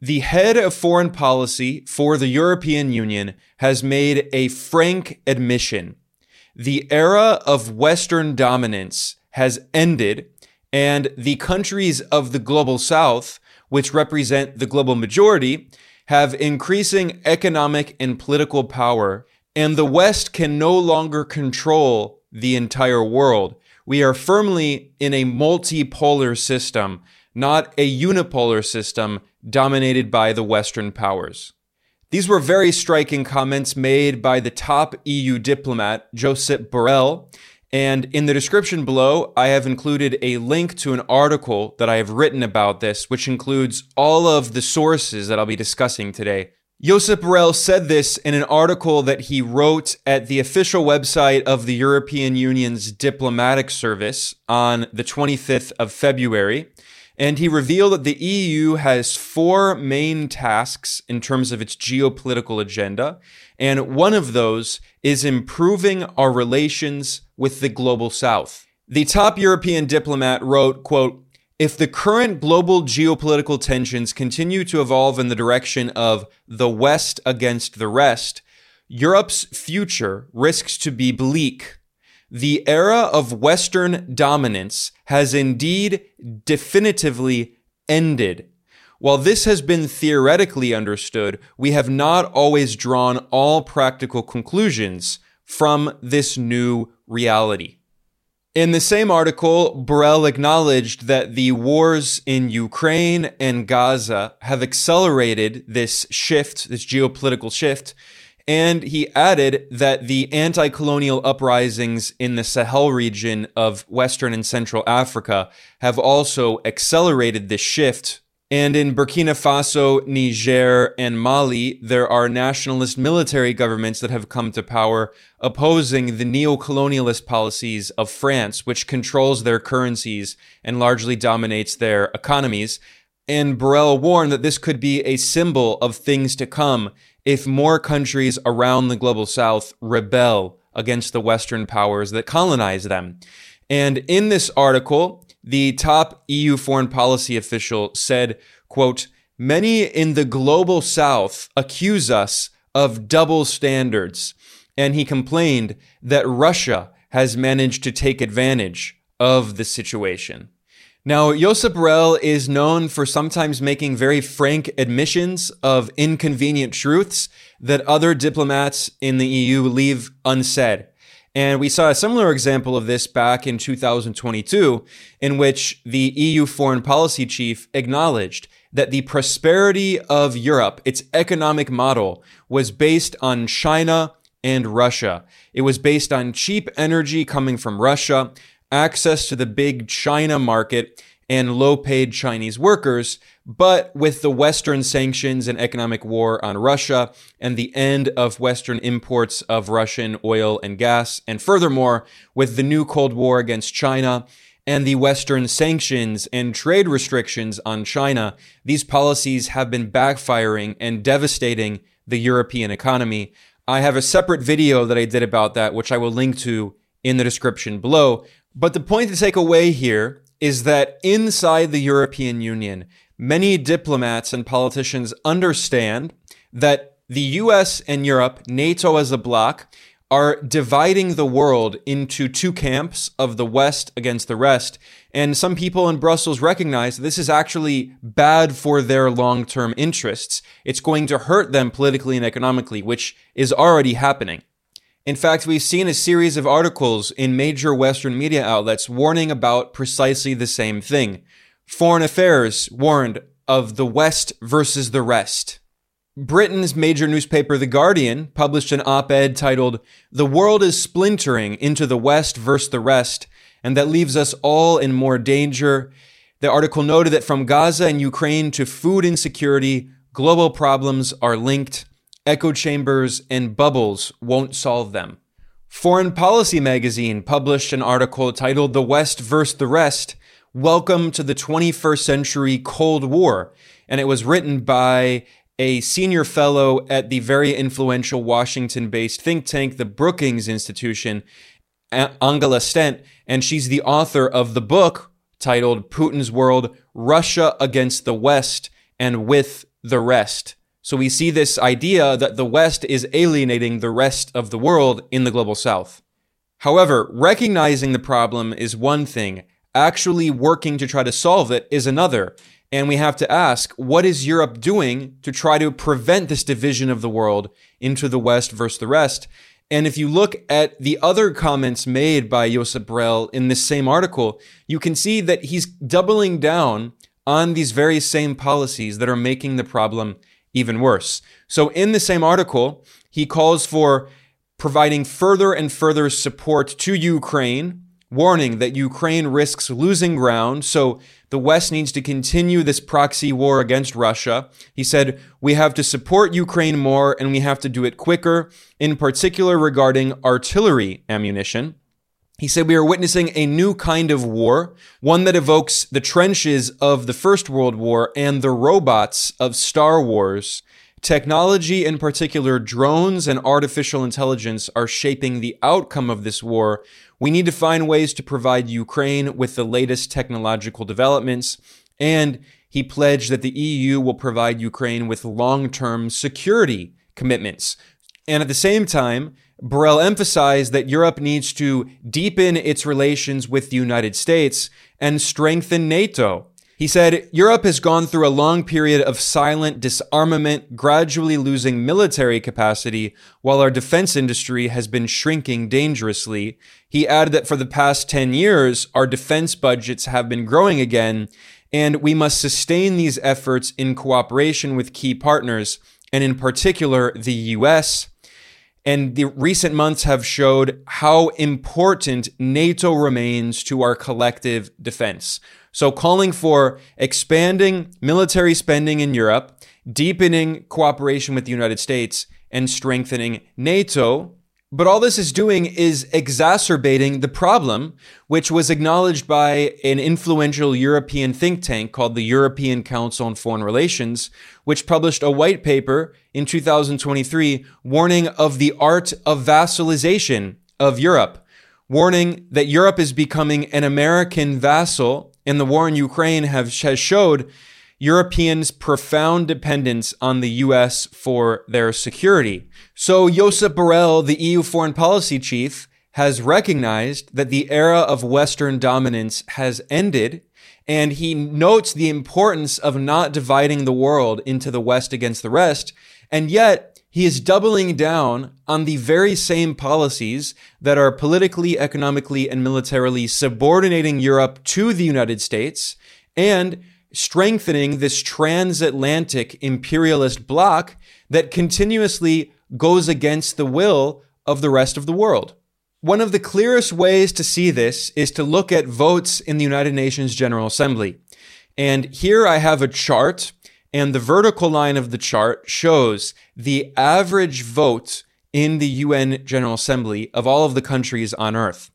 The head of foreign policy for the European Union has made a frank admission. The era of Western dominance has ended, and the countries of the global South, which represent the global majority, have increasing economic and political power, and the West can no longer control the entire world. We are firmly in a multipolar system, not a unipolar system dominated by the Western powers. These were very striking comments made by the top EU diplomat, Josep Borrell. And in the description below, I have included a link to an article that I have written about this, which includes all of the sources that I'll be discussing today. Josep Borrell said this in an article that he wrote at the official website of the European Union's diplomatic service on the 25th of February. And he revealed that the EU has four main tasks in terms of its geopolitical agenda. And one of those is improving our relations with the global south. The top European diplomat wrote, quote, if the current global geopolitical tensions continue to evolve in the direction of the West against the rest, Europe's future risks to be bleak the era of Western dominance has indeed definitively ended. While this has been theoretically understood, we have not always drawn all practical conclusions from this new reality. In the same article, Borrell acknowledged that the wars in Ukraine and Gaza have accelerated this shift, this geopolitical shift, and he added that the anti colonial uprisings in the Sahel region of Western and Central Africa have also accelerated this shift. And in Burkina Faso, Niger, and Mali, there are nationalist military governments that have come to power opposing the neo-colonialist policies of France, which controls their currencies and largely dominates their economies. And Borrell warned that this could be a symbol of things to come if more countries around the global south rebel against the Western powers that colonize them. And in this article, the top EU foreign policy official said, quote, many in the global south accuse us of double standards. And he complained that Russia has managed to take advantage of the situation. Now, Josep Borrell is known for sometimes making very frank admissions of inconvenient truths that other diplomats in the EU leave unsaid. And we saw a similar example of this back in 2022, in which the EU foreign policy chief acknowledged that the prosperity of Europe, its economic model, was based on China and Russia. It was based on cheap energy coming from Russia, access to the big China market and low paid Chinese workers. But with the Western sanctions and economic war on Russia and the end of Western imports of Russian oil and gas, and furthermore, with the new Cold War against China, and the Western sanctions and trade restrictions on China, these policies have been backfiring and devastating the European economy. I have a separate video that I did about that, which I will link to in the description below. But the point to take away here is that inside the European Union, many diplomats and politicians understand that the US and Europe, NATO as a bloc, are dividing the world into two camps of the West against the rest. And some people in Brussels recognize this is actually bad for their long term interests. It's going to hurt them politically and economically, which is already happening. In fact, we've seen a series of articles in major Western media outlets warning about precisely the same thing. Foreign Affairs warned of the West versus the rest. Britain's major newspaper, The Guardian, published an op ed titled, The World is Splintering into the West versus the Rest, and that leaves us all in more danger. The article noted that from Gaza and Ukraine to food insecurity, global problems are linked echo chambers, and bubbles won't solve them. Foreign Policy magazine published an article titled The West vs. the Rest Welcome to the 21st Century Cold War. And it was written by a senior fellow at the very influential Washington based think tank, the Brookings Institution, Angela Stent. And she's the author of the book titled Putin's World Russia Against the West and with the rest. So we see this idea that the West is alienating the rest of the world in the global South. However, recognizing the problem is one thing, actually working to try to solve it is another. And we have to ask, what is Europe doing to try to prevent this division of the world into the West versus the rest? And if you look at the other comments made by Josep Borrell in this same article, you can see that he's doubling down on these very same policies that are making the problem even worse. So in the same article, he calls for providing further and further support to Ukraine, warning that Ukraine risks losing ground. So the West needs to continue this proxy war against Russia. He said, we have to support Ukraine more and we have to do it quicker, in particular regarding artillery ammunition. He said, We are witnessing a new kind of war, one that evokes the trenches of the First World War and the robots of Star Wars. Technology, in particular drones and artificial intelligence, are shaping the outcome of this war. We need to find ways to provide Ukraine with the latest technological developments. And he pledged that the EU will provide Ukraine with long term security commitments. And at the same time, Borrell emphasized that Europe needs to deepen its relations with the United States and strengthen NATO. He said, Europe has gone through a long period of silent disarmament, gradually losing military capacity, while our defense industry has been shrinking dangerously. He added that for the past 10 years, our defense budgets have been growing again, and we must sustain these efforts in cooperation with key partners, and in particular, the US. And the recent months have showed how important NATO remains to our collective defense. So, calling for expanding military spending in Europe, deepening cooperation with the United States, and strengthening NATO. But all this is doing is exacerbating the problem, which was acknowledged by an influential European think tank called the European Council on Foreign Relations, which published a white paper in 2023 warning of the art of vassalization of Europe, warning that Europe is becoming an American vassal and the war in Ukraine have, has showed Europeans' profound dependence on the US for their security. So Josep Borrell, the EU foreign policy chief, has recognized that the era of Western dominance has ended, and he notes the importance of not dividing the world into the West against the rest, and yet he is doubling down on the very same policies that are politically, economically, and militarily subordinating Europe to the United States and strengthening this transatlantic imperialist bloc that continuously goes against the will of the rest of the world. One of the clearest ways to see this is to look at votes in the United Nations General Assembly. And here I have a chart and the vertical line of the chart shows the average vote in the UN General Assembly of all of the countries on Earth.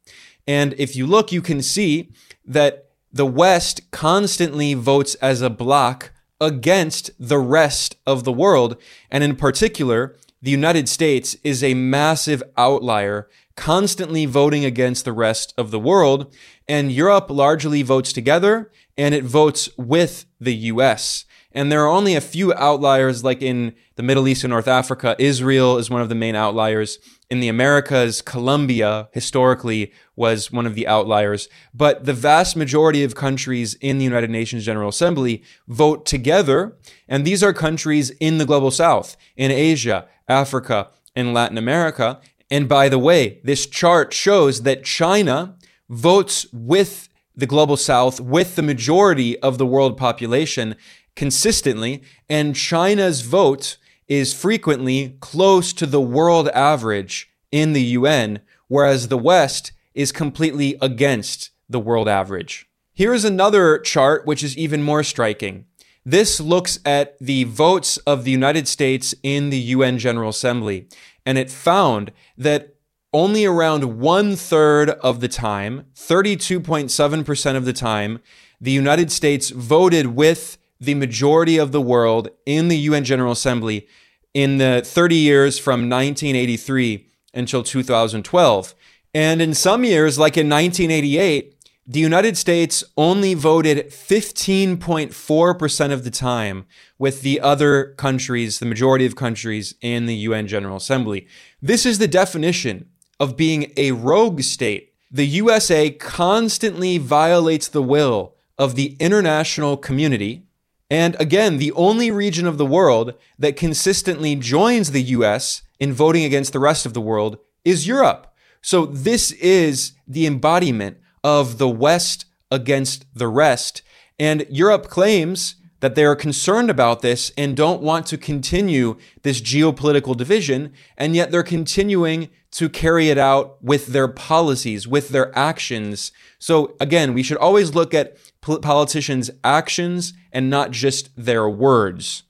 And if you look, you can see that the West constantly votes as a bloc against the rest of the world. And in particular, the United States is a massive outlier, constantly voting against the rest of the world. And Europe largely votes together and it votes with the US. And there are only a few outliers, like in the Middle East and North Africa. Israel is one of the main outliers. In the Americas, Colombia historically was one of the outliers. But the vast majority of countries in the United Nations General Assembly vote together. And these are countries in the global south, in Asia, Africa, and Latin America. And by the way, this chart shows that China votes with the global south, with the majority of the world population consistently, and China's vote is frequently close to the world average in the UN, whereas the West is completely against the world average. Here is another chart which is even more striking. This looks at the votes of the United States in the UN General Assembly, and it found that only around one third of the time, 32.7% of the time, the United States voted with the majority of the world in the UN General Assembly in the 30 years from 1983 until 2012. And in some years, like in 1988, the United States only voted 15.4% of the time with the other countries, the majority of countries in the UN General Assembly. This is the definition of being a rogue state. The USA constantly violates the will of the international community. And again, the only region of the world that consistently joins the US in voting against the rest of the world is Europe. So this is the embodiment of the West against the rest. And Europe claims that they are concerned about this and don't want to continue this geopolitical division, and yet they're continuing to carry it out with their policies, with their actions. So again, we should always look at politicians' actions and not just their words.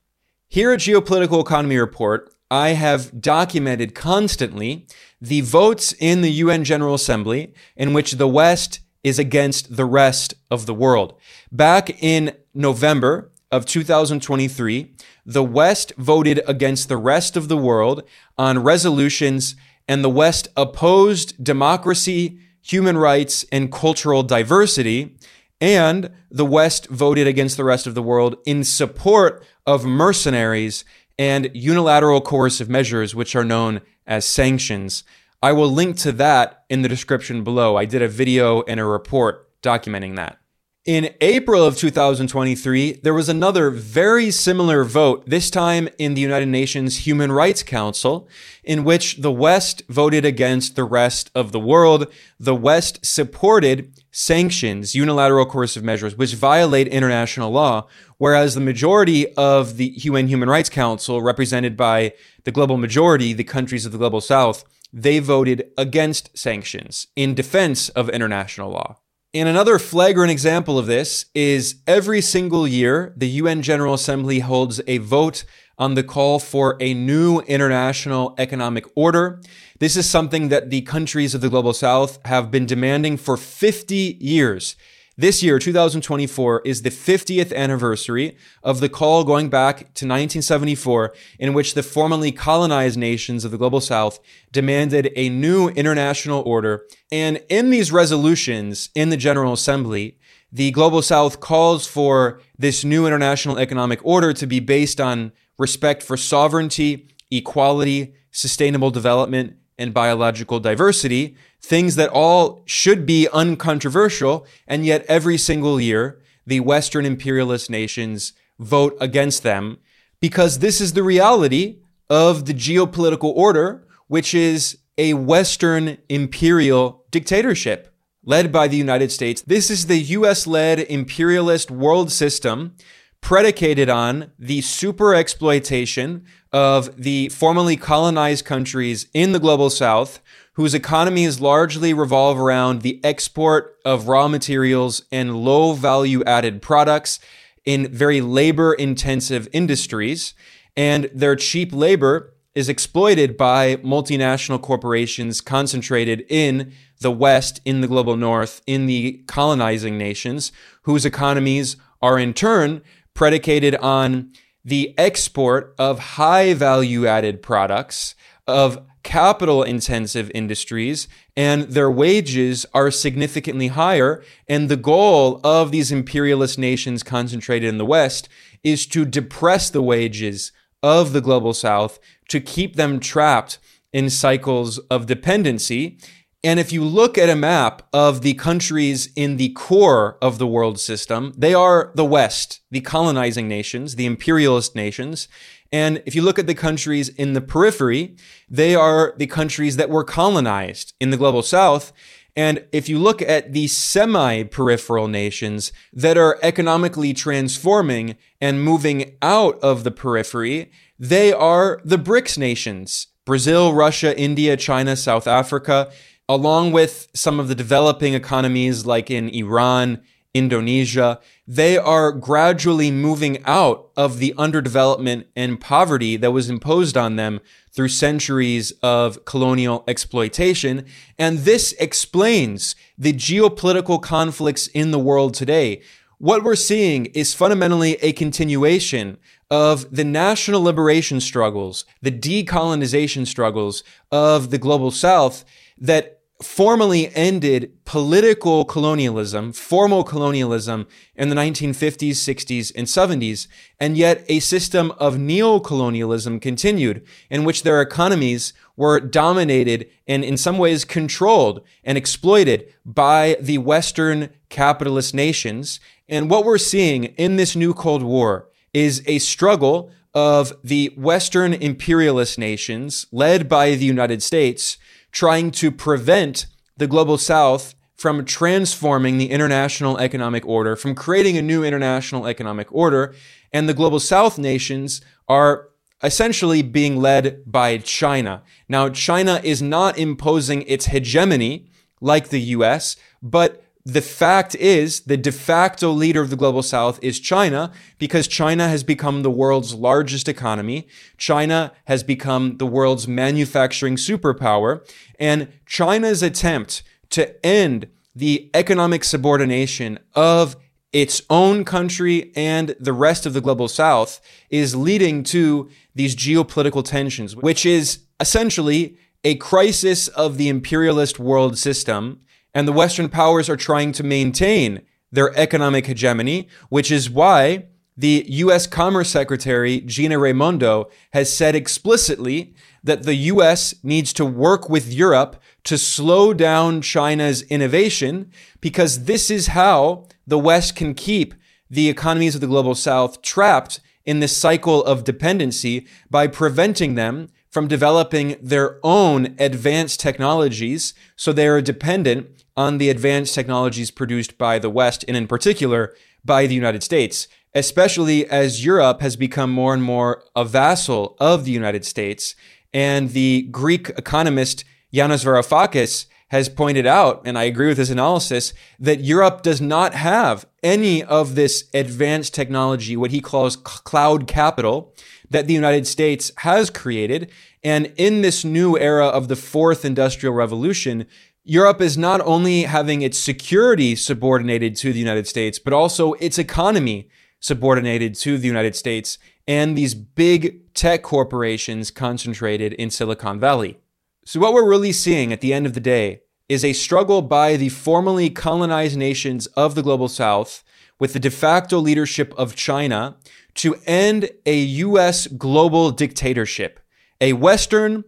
Here at Geopolitical Economy Report, I have documented constantly the votes in the UN General Assembly in which the West is against the rest of the world. Back in November of 2023, the West voted against the rest of the world on resolutions, and the West opposed democracy, human rights, and cultural diversity. And the West voted against the rest of the world in support of mercenaries and unilateral coercive measures, which are known as sanctions. I will link to that in the description below. I did a video and a report documenting that. In April of 2023, there was another very similar vote, this time in the United Nations Human Rights Council, in which the West voted against the rest of the world. The West supported sanctions, unilateral coercive measures, which violate international law, whereas the majority of the UN Human Rights Council, represented by the global majority, the countries of the global south, they voted against sanctions in defense of international law. And another flagrant example of this is every single year, the UN General Assembly holds a vote on the call for a new international economic order. This is something that the countries of the global south have been demanding for 50 years. This year, 2024, is the 50th anniversary of the call going back to 1974, in which the formerly colonized nations of the global south demanded a new international order. And in these resolutions in the General Assembly, the global south calls for this new international economic order to be based on respect for sovereignty, equality, sustainable development, and biological diversity, things that all should be uncontroversial, and yet every single year, the Western imperialist nations vote against them because this is the reality of the geopolitical order, which is a Western imperial dictatorship led by the United States. This is the US led imperialist world system predicated on the super exploitation of the formerly colonized countries in the global south, whose economies largely revolve around the export of raw materials and low value added products in very labor intensive industries. And their cheap labor is exploited by multinational corporations concentrated in the West, in the global North, in the colonizing nations, whose economies are in turn predicated on the export of high value added products of capital intensive industries and their wages are significantly higher. And the goal of these imperialist nations concentrated in the West is to depress the wages of the global South to keep them trapped in cycles of dependency and if you look at a map of the countries in the core of the world system, they are the West, the colonizing nations, the imperialist nations. And if you look at the countries in the periphery, they are the countries that were colonized in the global south. And if you look at the semi peripheral nations that are economically transforming and moving out of the periphery, they are the BRICS nations Brazil, Russia, India, China, South Africa along with some of the developing economies like in Iran, Indonesia, they are gradually moving out of the underdevelopment and poverty that was imposed on them through centuries of colonial exploitation. And this explains the geopolitical conflicts in the world today. What we're seeing is fundamentally a continuation of the national liberation struggles, the decolonization struggles of the global south that formally ended political colonialism, formal colonialism in the 1950s, 60s, and 70s, and yet a system of neo-colonialism continued in which their economies were dominated and in some ways controlled and exploited by the Western capitalist nations. And what we're seeing in this new Cold War is a struggle of the Western imperialist nations led by the United States trying to prevent the global south from transforming the international economic order, from creating a new international economic order. And the global south nations are essentially being led by China. Now, China is not imposing its hegemony like the US, but the fact is the de facto leader of the global south is China because China has become the world's largest economy. China has become the world's manufacturing superpower and China's attempt to end the economic subordination of its own country and the rest of the global south is leading to these geopolitical tensions, which is essentially a crisis of the imperialist world system and the Western powers are trying to maintain their economic hegemony, which is why the U.S. Commerce Secretary, Gina Raimondo, has said explicitly that the U.S. needs to work with Europe to slow down China's innovation because this is how the West can keep the economies of the global South trapped in this cycle of dependency by preventing them from developing their own advanced technologies so they are dependent on the advanced technologies produced by the West and in particular by the United States, especially as Europe has become more and more a vassal of the United States. And the Greek economist Yanis Varoufakis has pointed out, and I agree with his analysis, that Europe does not have any of this advanced technology, what he calls cloud capital, that the United States has created. And in this new era of the fourth industrial revolution, Europe is not only having its security subordinated to the United States, but also its economy subordinated to the United States and these big tech corporations concentrated in Silicon Valley. So, what we're really seeing at the end of the day is a struggle by the formerly colonized nations of the global south with the de facto leadership of China to end a U.S. global dictatorship, a Western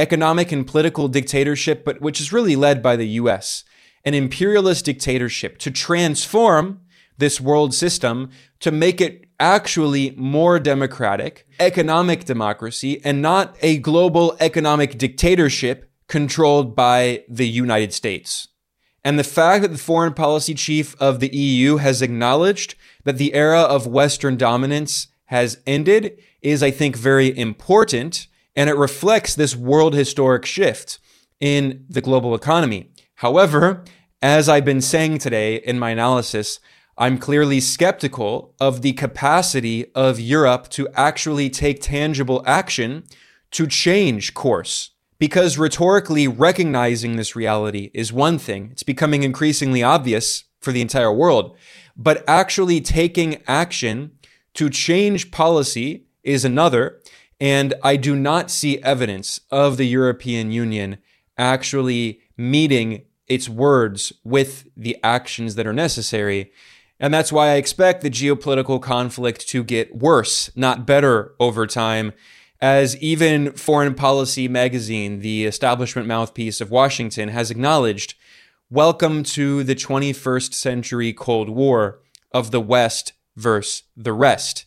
economic and political dictatorship, but which is really led by the US, an imperialist dictatorship to transform this world system to make it actually more democratic, economic democracy, and not a global economic dictatorship controlled by the United States. And the fact that the foreign policy chief of the EU has acknowledged that the era of Western dominance has ended is, I think, very important and it reflects this world historic shift in the global economy. However, as I've been saying today in my analysis, I'm clearly skeptical of the capacity of Europe to actually take tangible action to change course. Because rhetorically recognizing this reality is one thing. It's becoming increasingly obvious for the entire world. But actually taking action to change policy is another. And I do not see evidence of the European Union actually meeting its words with the actions that are necessary. And that's why I expect the geopolitical conflict to get worse, not better over time, as even Foreign Policy magazine, the establishment mouthpiece of Washington, has acknowledged welcome to the 21st century Cold War of the West versus the rest.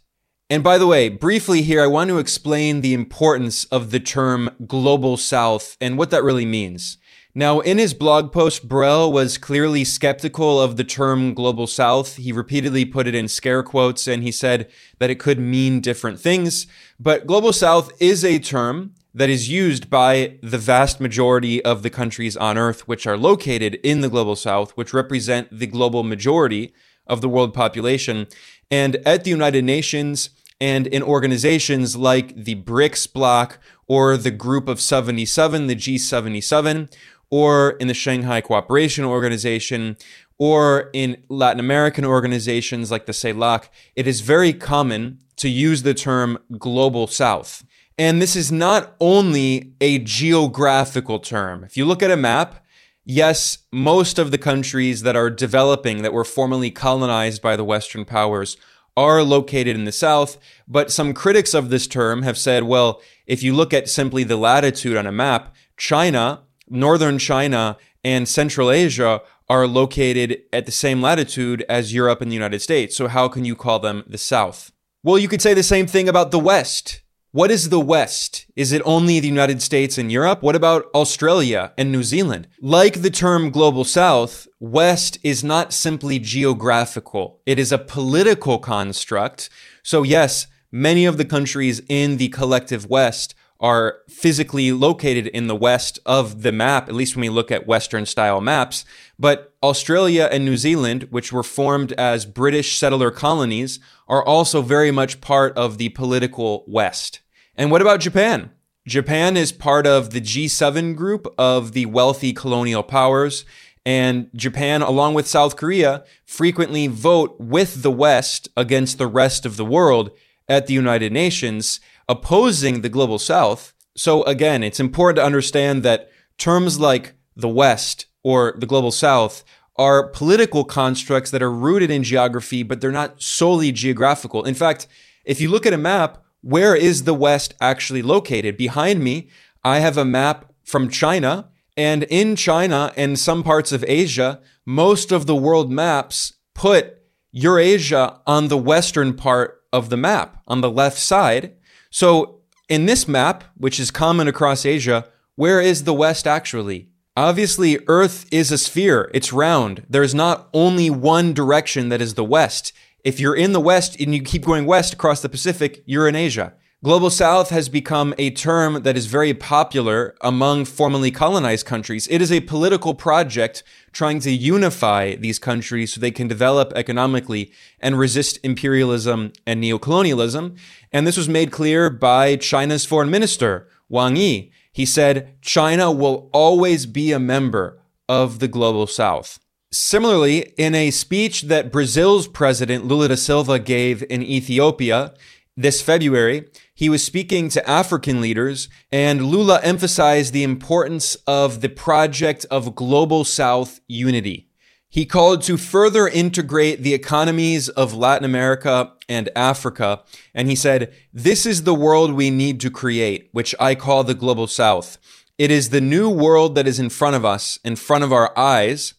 And by the way, briefly here, I want to explain the importance of the term global south and what that really means. Now, in his blog post, Borrell was clearly skeptical of the term global south. He repeatedly put it in scare quotes and he said that it could mean different things. But global south is a term that is used by the vast majority of the countries on earth which are located in the global south, which represent the global majority of the world population. And at the United Nations, and in organizations like the BRICS bloc or the Group of 77, the G77, or in the Shanghai Cooperation Organization, or in Latin American organizations like the CELAC, it is very common to use the term global south. And this is not only a geographical term. If you look at a map, yes, most of the countries that are developing, that were formerly colonized by the Western powers, are located in the South. But some critics of this term have said, well, if you look at simply the latitude on a map, China, northern China, and Central Asia are located at the same latitude as Europe and the United States. So how can you call them the South? Well, you could say the same thing about the West. What is the West? Is it only the United States and Europe? What about Australia and New Zealand? Like the term global south, West is not simply geographical. It is a political construct. So yes, many of the countries in the collective West are physically located in the west of the map, at least when we look at Western style maps. But Australia and New Zealand, which were formed as British settler colonies, are also very much part of the political West. And what about Japan? Japan is part of the G7 group of the wealthy colonial powers. And Japan, along with South Korea, frequently vote with the West against the rest of the world at the United Nations, opposing the global South. So again, it's important to understand that terms like the West or the global South are political constructs that are rooted in geography, but they're not solely geographical. In fact, if you look at a map, where is the West actually located? Behind me, I have a map from China. And in China and some parts of Asia, most of the world maps put Eurasia on the western part of the map, on the left side. So in this map, which is common across Asia, where is the West actually? Obviously, Earth is a sphere. It's round. There's not only one direction that is the West. If you're in the West and you keep going west across the Pacific, you're in Asia. Global South has become a term that is very popular among formerly colonized countries. It is a political project trying to unify these countries so they can develop economically and resist imperialism and neocolonialism. And this was made clear by China's foreign minister, Wang Yi. He said, China will always be a member of the Global South. Similarly, in a speech that Brazil's president Lula da Silva gave in Ethiopia this February, he was speaking to African leaders, and Lula emphasized the importance of the project of Global South unity. He called to further integrate the economies of Latin America and Africa, and he said, This is the world we need to create, which I call the Global South. It is the new world that is in front of us, in front of our eyes.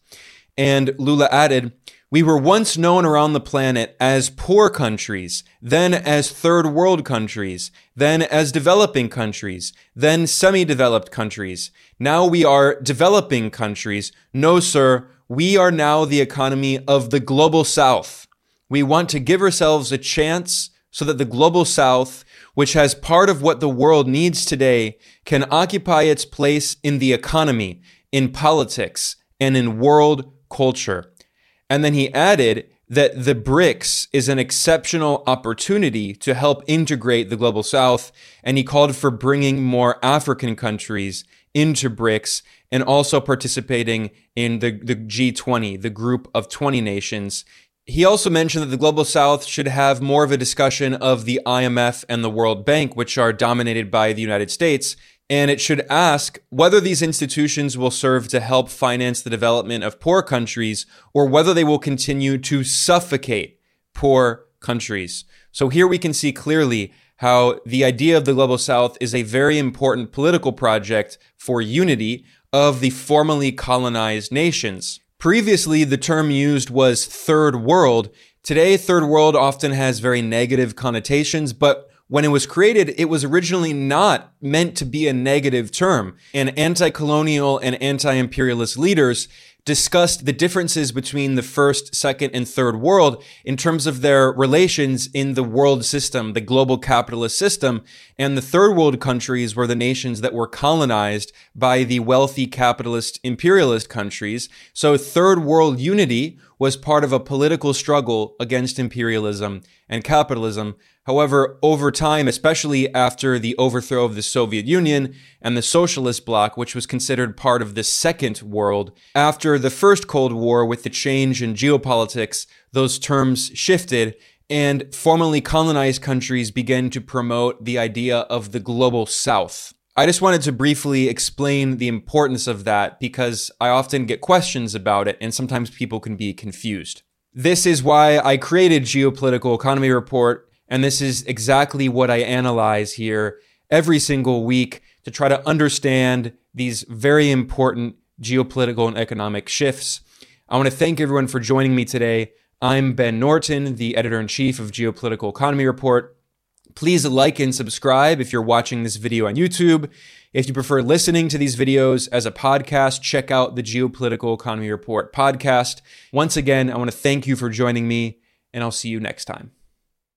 And Lula added, we were once known around the planet as poor countries, then as third world countries, then as developing countries, then semi-developed countries. Now we are developing countries. No, sir, we are now the economy of the global south. We want to give ourselves a chance so that the global south, which has part of what the world needs today, can occupy its place in the economy, in politics, and in world culture. And then he added that the BRICS is an exceptional opportunity to help integrate the global south. And he called for bringing more African countries into BRICS and also participating in the, the G20, the group of 20 nations. He also mentioned that the global south should have more of a discussion of the IMF and the World Bank, which are dominated by the United States, and it should ask whether these institutions will serve to help finance the development of poor countries or whether they will continue to suffocate poor countries. So here we can see clearly how the idea of the global south is a very important political project for unity of the formerly colonized nations. Previously, the term used was third world. Today, third world often has very negative connotations, but when it was created, it was originally not meant to be a negative term. And anti-colonial and anti-imperialist leaders discussed the differences between the first, second, and third world in terms of their relations in the world system, the global capitalist system. And the third world countries were the nations that were colonized by the wealthy capitalist imperialist countries. So third world unity was part of a political struggle against imperialism and capitalism However, over time, especially after the overthrow of the Soviet Union and the socialist bloc, which was considered part of the second world, after the first Cold War with the change in geopolitics, those terms shifted and formerly colonized countries began to promote the idea of the global south. I just wanted to briefly explain the importance of that because I often get questions about it and sometimes people can be confused. This is why I created Geopolitical Economy Report, and this is exactly what I analyze here every single week to try to understand these very important geopolitical and economic shifts. I want to thank everyone for joining me today. I'm Ben Norton, the editor in chief of Geopolitical Economy Report. Please like and subscribe if you're watching this video on YouTube. If you prefer listening to these videos as a podcast, check out the Geopolitical Economy Report podcast. Once again, I want to thank you for joining me, and I'll see you next time.